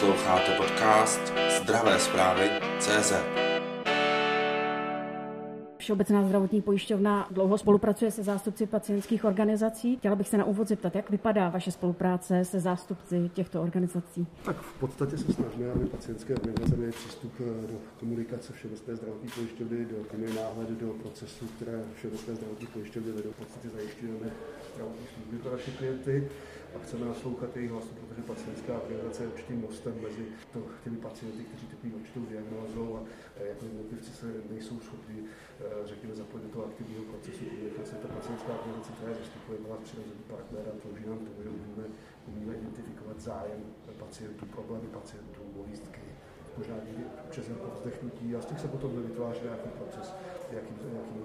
Posloucháte podcast Zdravé zprávy CZ. Všeobecná zdravotní pojišťovna dlouho spolupracuje se zástupci pacientských organizací. Chtěla bych se na úvod zeptat, jak vypadá vaše spolupráce se zástupci těchto organizací? Tak v podstatě se snažíme, aby pacientské organizace měly přístup eh, do komunikace Všeobecné zdravotní pojišťovny, do měly náhled do procesu, které Všeobecné zdravotní pojišťovny vedou. V podstatě zajišťujeme zdravotní služby pro naše klienty a chceme naslouchat jejich hlasu, protože pacientská organizace je určitým mostem mezi to, těmi pacienty, kteří trpí určitou diagnózou a jako jednotlivci se nejsou schopni, eh, řekněme, zapojit do toho aktivního procesu komunikace. Ta pacientská organizace, která zastupuje, má přirozený partner a slouží nám tomu, že umíme, umíme identifikovat zájem pacientů, problémy pacientů, bolístky, možná někdy časem povzdechnutí a z těch se potom vytváří nějaký proces, jakým, jakým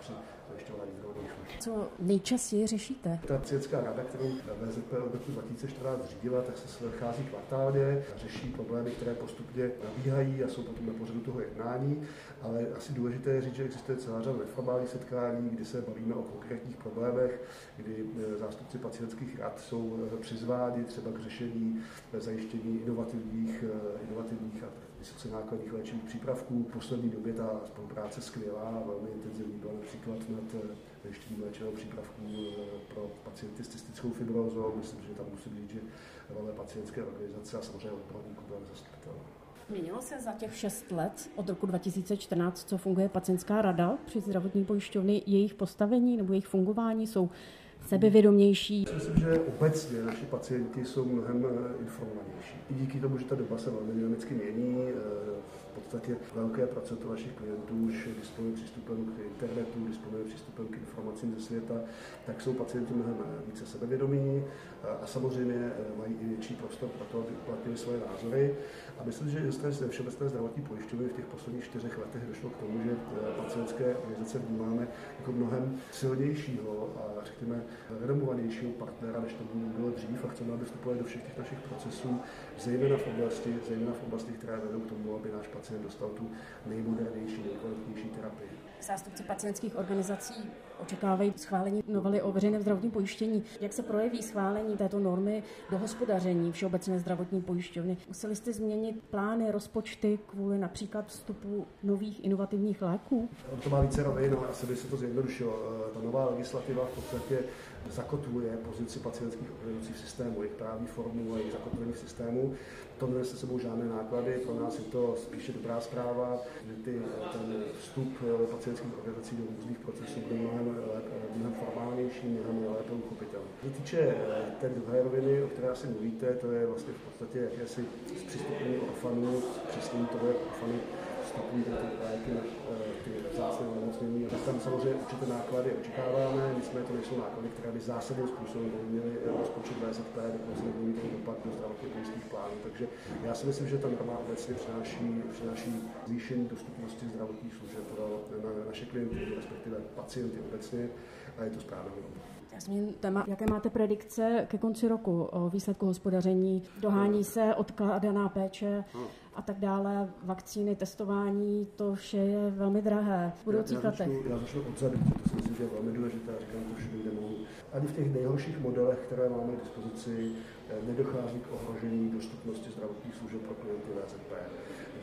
při zajišťování zdravotních služeb. Co nejčastěji řešíte? Ta pacientská rada, kterou VZP od roku 2014 zřídila, tak se schází kvartálně a řeší problémy, které postupně nabíhají a jsou potom na pořadu toho jednání. Ale asi důležité je říct, že existuje celá řada neformálních setkání, kdy se bavíme o konkrétních problémech, kdy e, zástupci pacientských rad jsou e, přizváni třeba k řešení e, zajištění inovativních, inovativních a vysoce nákladných léčivých přípravků. V poslední době ta spolupráce skvělá a velmi intenzivní byla například nad zajištění léčivého přípravků pro pacienty s cystickou fibrózou. Myslím, že tam musím říct, že role pacientské organizace a samozřejmě odborníků byla zastupitelná. Změnilo se za těch šest let od roku 2014, co funguje pacientská rada při zdravotní pojišťovny, jejich postavení nebo jejich fungování jsou sebevědomější. Myslím, že obecně naši pacienti jsou mnohem eh, informovanější. I díky tomu, že ta doba se velmi dynamicky mění, eh, podstatě velké procento našich klientů už disponuje přístupem k internetu, disponuje přístupem k informacím ze světa, tak jsou pacienti mnohem eh, více sebevědomí a samozřejmě mají i větší prostor pro to, aby uplatnili svoje názory. A myslím, že ze Všeobecné zdravotní pojišťovny v těch posledních čtyřech letech došlo k tomu, že pacientské organizace vnímáme jako mnohem silnějšího a řekněme renomovanějšího partnera, než to bylo dřív a chceme, aby vstupovali do všech těch našich procesů, zejména v oblasti, zejména v oblasti, které vedou k tomu, aby náš pacient dostal tu nejmodernější, nejkvalitnější terapii. Zástupci pacientských organizací očekávají schválení novely o veřejném zdravotním pojištění. Jak se projeví schválení této normy do hospodaření Všeobecné zdravotní pojišťovny? Museli jste změnit plány, rozpočty kvůli například vstupu nových inovativních léků? To má více rovin, asi by se to zjednodušilo. Ta nová legislativa v podstatě zakotvuje pozici pacientských organizací v systému, jejich právní formu a jejich zakotvení v systému. To nenese sebou žádné náklady, pro nás je to spíše dobrá zpráva, že ty, ten vstup pacientských organizací do různých procesů bude mnohem, mnohem formálnější, mnohem lépe uchopitelný. Co týče eh, té druhé roviny, o které asi mluvíte, to je vlastně v podstatě jakési zpřístupnění orfanů, zpřístupnění toho, jak orfany vstupují do ty léky na eh, ty vzácné onemocnění. Tak tam samozřejmě určité náklady očekáváme, nicméně to nejsou náklady, které by zásadním způsobem měly rozpočet VZP, dokonce nebudou mít dopad do zdravotně pojistných plánů. Takže já si myslím, že ta norma obecně přináší, přináší zvýšení dostupnosti zdravotních služeb pro naše klienty, respektive pacienty obecně a je to správná norma. Já zmíním téma, jaké máte predikce ke konci roku o výsledku hospodaření? Dohání se odkladaná péče a tak dále, vakcíny, testování, to vše je velmi drahé v budoucích já, letech. Já začnu odzadu, to si myslím, že je velmi důležité, říkám to všude, kde mohu. Ani v těch nejhorších modelech, které máme k dispozici, eh, nedochází k ohrožení dostupnosti zdravotních služeb pro klienty VZP.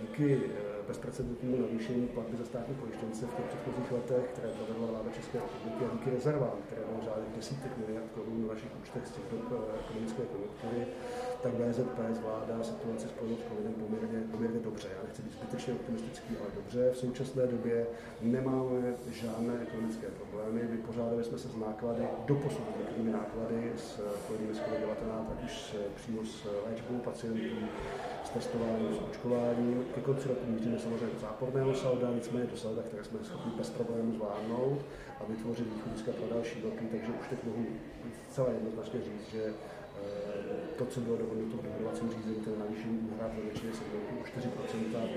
Díky eh, bezprecedentnímu navýšení platby za státní pojištěnce v těch předchozích letech, které provedla vláda České republiky a díky rezervám, které řádek desítek miliard korun na našich účtech z těchto eh, ekonomické konjunktury, tak VZP zvládá situaci spojenou s covidem poměrně, poměrně dobře. Já nechci být zbytečně optimistický, ale dobře. V současné době nemáme žádné ekonomické problémy. Vypořádali jsme se s náklady, doposud s náklady s s COVID-19, ať už přímo s léčbou pacientů, s testováním, s očkováním. Ke konci roku míříme samozřejmě do záporného salda, nicméně do salda, které jsme schopni bez problémů zvládnout a vytvořit východiska pro další roky, takže už teď mohu zcela to, co bylo dohodnuto v dohodovacím řízení, ten navýšení úhrad ve většině segmentů o 4%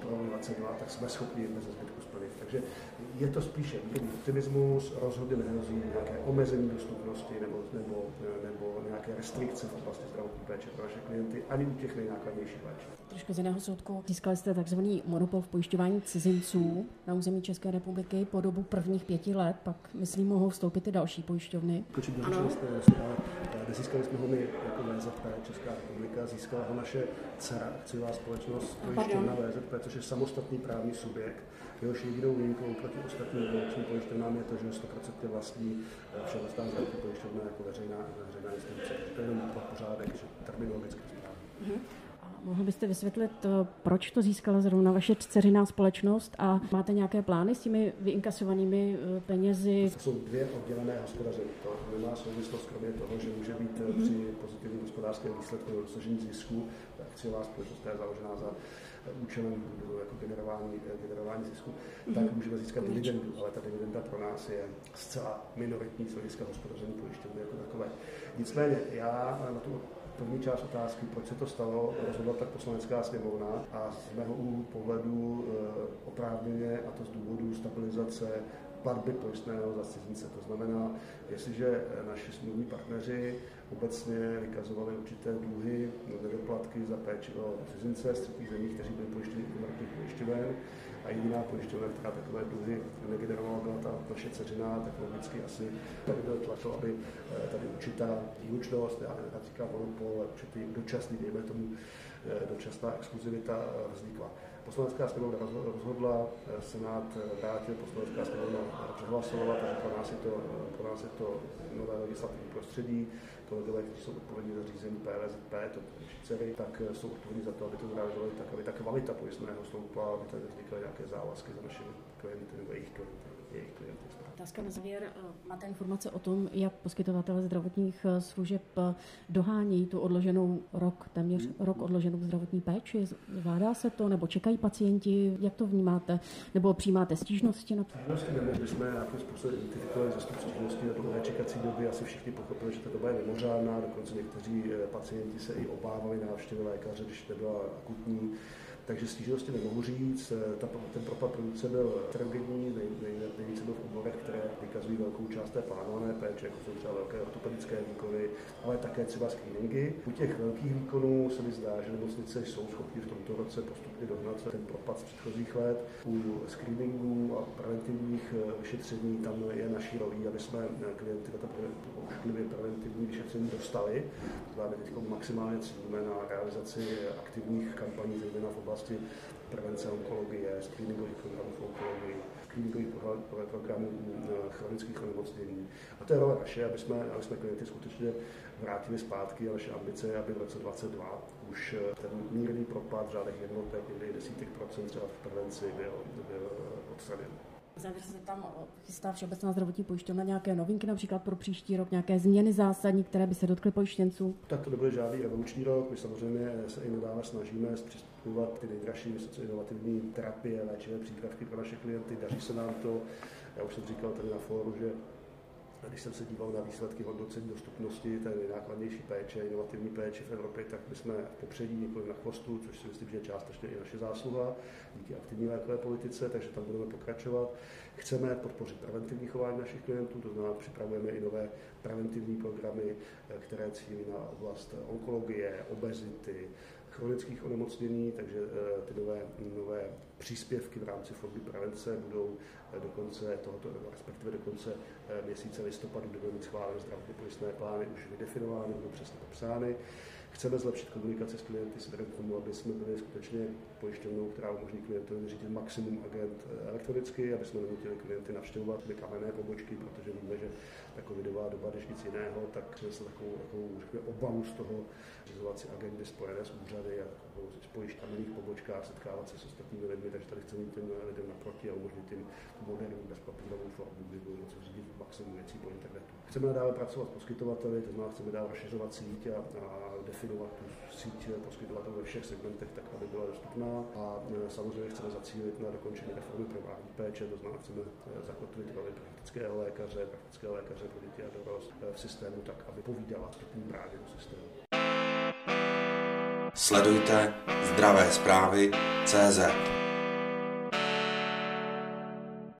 pro 22, tak jsme schopni bez zbytku splnit. Takže je to spíše výrobní optimismus, rozhodně nehrozí nějaké omezení dostupnosti nebo, nebo, nebo nějaké restrikce v oblasti zdravotní péče pro naše klienty, ani u těch nejnákladnějších léčiv. Trošku z jiného soudku. Získali jste takzvaný monopol v pojišťování cizinců na území České republiky po dobu prvních pěti let, pak myslím, mohou vstoupit i další pojišťovny. Ano. Nezískali jsme ho my jako VZP Česká republika, získala ho naše dcera, akciová společnost pojišťovna VZP, což je samostatný právní subjekt. Jehož jedinou výjimkou proti ostatním velkým pojišťovnám je to, že 100% vlastní eh, Všeobecná zdravotní pojišťovna jako veřejná, veřejná instituce. To je jenom pořádek, že terminologicky správně. Mm-hmm. Mohl byste vysvětlit, eh, proč to získala zrovna vaše dceřiná společnost a máte nějaké plány s těmi vyinkasovanými eh, penězi? To jsou dvě oddělené hospodaření. To nemá souvislost kromě toho, že může být mm-hmm. při pozitivním hospodářském výsledku nebo dosažení zisku akciová společnost, která je založená za účelem jako generování, generování zisku, mm-hmm. tak můžeme získat dividendu, ale ta dividenda pro nás je zcela minoritní z hlediska hospodaření pojišťovny jako takové. Nicméně já na tu první část otázky, proč se to stalo, rozhodla tak poslanecká sněmovna a z mého úhlu pohledu eh, oprávněně, a to z důvodu stabilizace platby pojistného za cizince. To znamená, jestliže naši smluvní partneři obecně vykazovali určité dluhy, nedoplatky za péči o cizince z třetích zemí, kteří byli pojištěni komerčních pojišťoven, a jediná pojišťovna, která takové dluhy negenerovala, byla ta naše dceřiná, tak logicky asi tady byl tlak, aby eh, tady určitá výlučnost, já například monopol, určitý dočasný, dejme tomu, dočasná exkluzivita eh, vznikla. Poslanecká sněmovna rozhodla, Senát vrátil, poslanecká sněmovna přehlasovala, takže pro nás je to, pro nás je to nové legislativní prostředí. Kolegové, kteří jsou odpovědní za řízení PVZP, to dcery, tak jsou odpovědní za to, aby to zrealizovali tak, aby ta kvalita pojistného stoupla, aby tady vznikaly nějaké závazky za našimi klienty nebo jejich klienty. Otázka na závěr. Máte informace o tom, jak poskytovatele zdravotních eh, služeb eh, dohání tu odloženou rok, téměř hmm. rok odloženou zdravotní péči? Zvládá se to, nebo čekají pacienti? Jak to vnímáte? Nebo přijímáte stížnosti? Na... Stížnosti nemohli jsme nějakým způsobem identifikovali ze stížností na dlouhé čekací doby. Asi všichni pochopili, že ta doba je mimořádná. Dokonce někteří eh, pacienti se i obávali návštěvy lékaře, když nebyla akutní takže stížnosti nemohu říct. Eh, ta, ten propad produkce byl heterogenní, nej, nej, nejvíce byl v oborech, které vykazují velkou část té plánované péče, jako jsou třeba velké ortopedické výkony, ale také třeba screeningy. U těch velkých výkonů se mi zdá, že nemocnice jsou schopny v tomto roce postupně dohnat ten propad z předchozích let. U screeningů a preventivních eh, vyšetření tam je naší rolí, aby jsme eh, klienty na ta preventivní vyšetření dostali. Zvláště teď maximálně cílíme na realizaci aktivních kampaní, zejména v oblasti oblasti prevence onkologie, screeningových programů v onkologii, screeningových programů eh, chronických onemocnění. A to je role naše, aby jsme, aby jsme klienty skutečně vrátili zpátky a naše ambice je, aby v roce 2022 už eh, ten mírný propad v řádech jednotek, někdy desítek procent třeba v prevenci byl, byl odstraněn. Závěr se tam chystá Všeobecná zdravotní pojišťovna nějaké novinky, například pro příští rok, nějaké změny zásadní, které by se dotkly pojištěnců? Tak to nebude žádný revoluční rok. My samozřejmě se i nadále snažíme přistupovat ty nejdražší vysoce inovativní terapie, léčivé přípravky pro naše klienty. Daří se nám to. Já už jsem říkal tady na fóru, že a když jsem se díval na výsledky hodnocení dostupnosti té nejnákladnější péče, inovativní péče v Evropě, tak my jsme v popředí, nikoli na chvostu, což si myslím, že je částečně i naše zásluha díky aktivní lékové politice, takže tam budeme pokračovat. Chceme podpořit preventivní chování našich klientů, to znamená, připravujeme i nové preventivní programy, které cílí na oblast onkologie, obezity, chronických onemocnění, takže eh, ty nové, nové příspěvky v rámci fondu prevence budou eh, do konce tohoto, respektive do konce eh, měsíce listopadu, kdy budou mít schválené zdravotně pojistné plány už vydefinovány, budou přesně popsány. Chceme zlepšit komunikaci s klienty směrem k tomu, aby jsme byli skutečně pojišťovnou, která umožní klientovi řídit maximum agent elektronicky, aby jsme nenutili klienty navštěvovat ty kamenné pobočky, protože víme, že ta covidová doba, když nic jiného, tak se takovou, takovou řekněme, obavu z toho zřizovat si agendy spojené s úřady a s pojišťovných pobočkách, setkávat se s ostatními lidmi, takže tady chceme těm lidem naproti a umožnit jim moderní bezpapírovou formu, kdy budou moci řídit maximum věcí po internetu. Chceme nadále pracovat s poskytovateli, to znamená, chceme dál rozšiřovat síť a, a definovat tu síť poskytovatelů ve všech segmentech, tak aby byla dostupná. A e, samozřejmě chceme zacílit na dokončení reformy primární péče, to znamená, chceme e, zakotvit roli praktického lékaře, praktického lékaře pro děti a dorost v systému tak, aby povídala vstupní právě do systému. Sledujte zdravé zprávy CZ.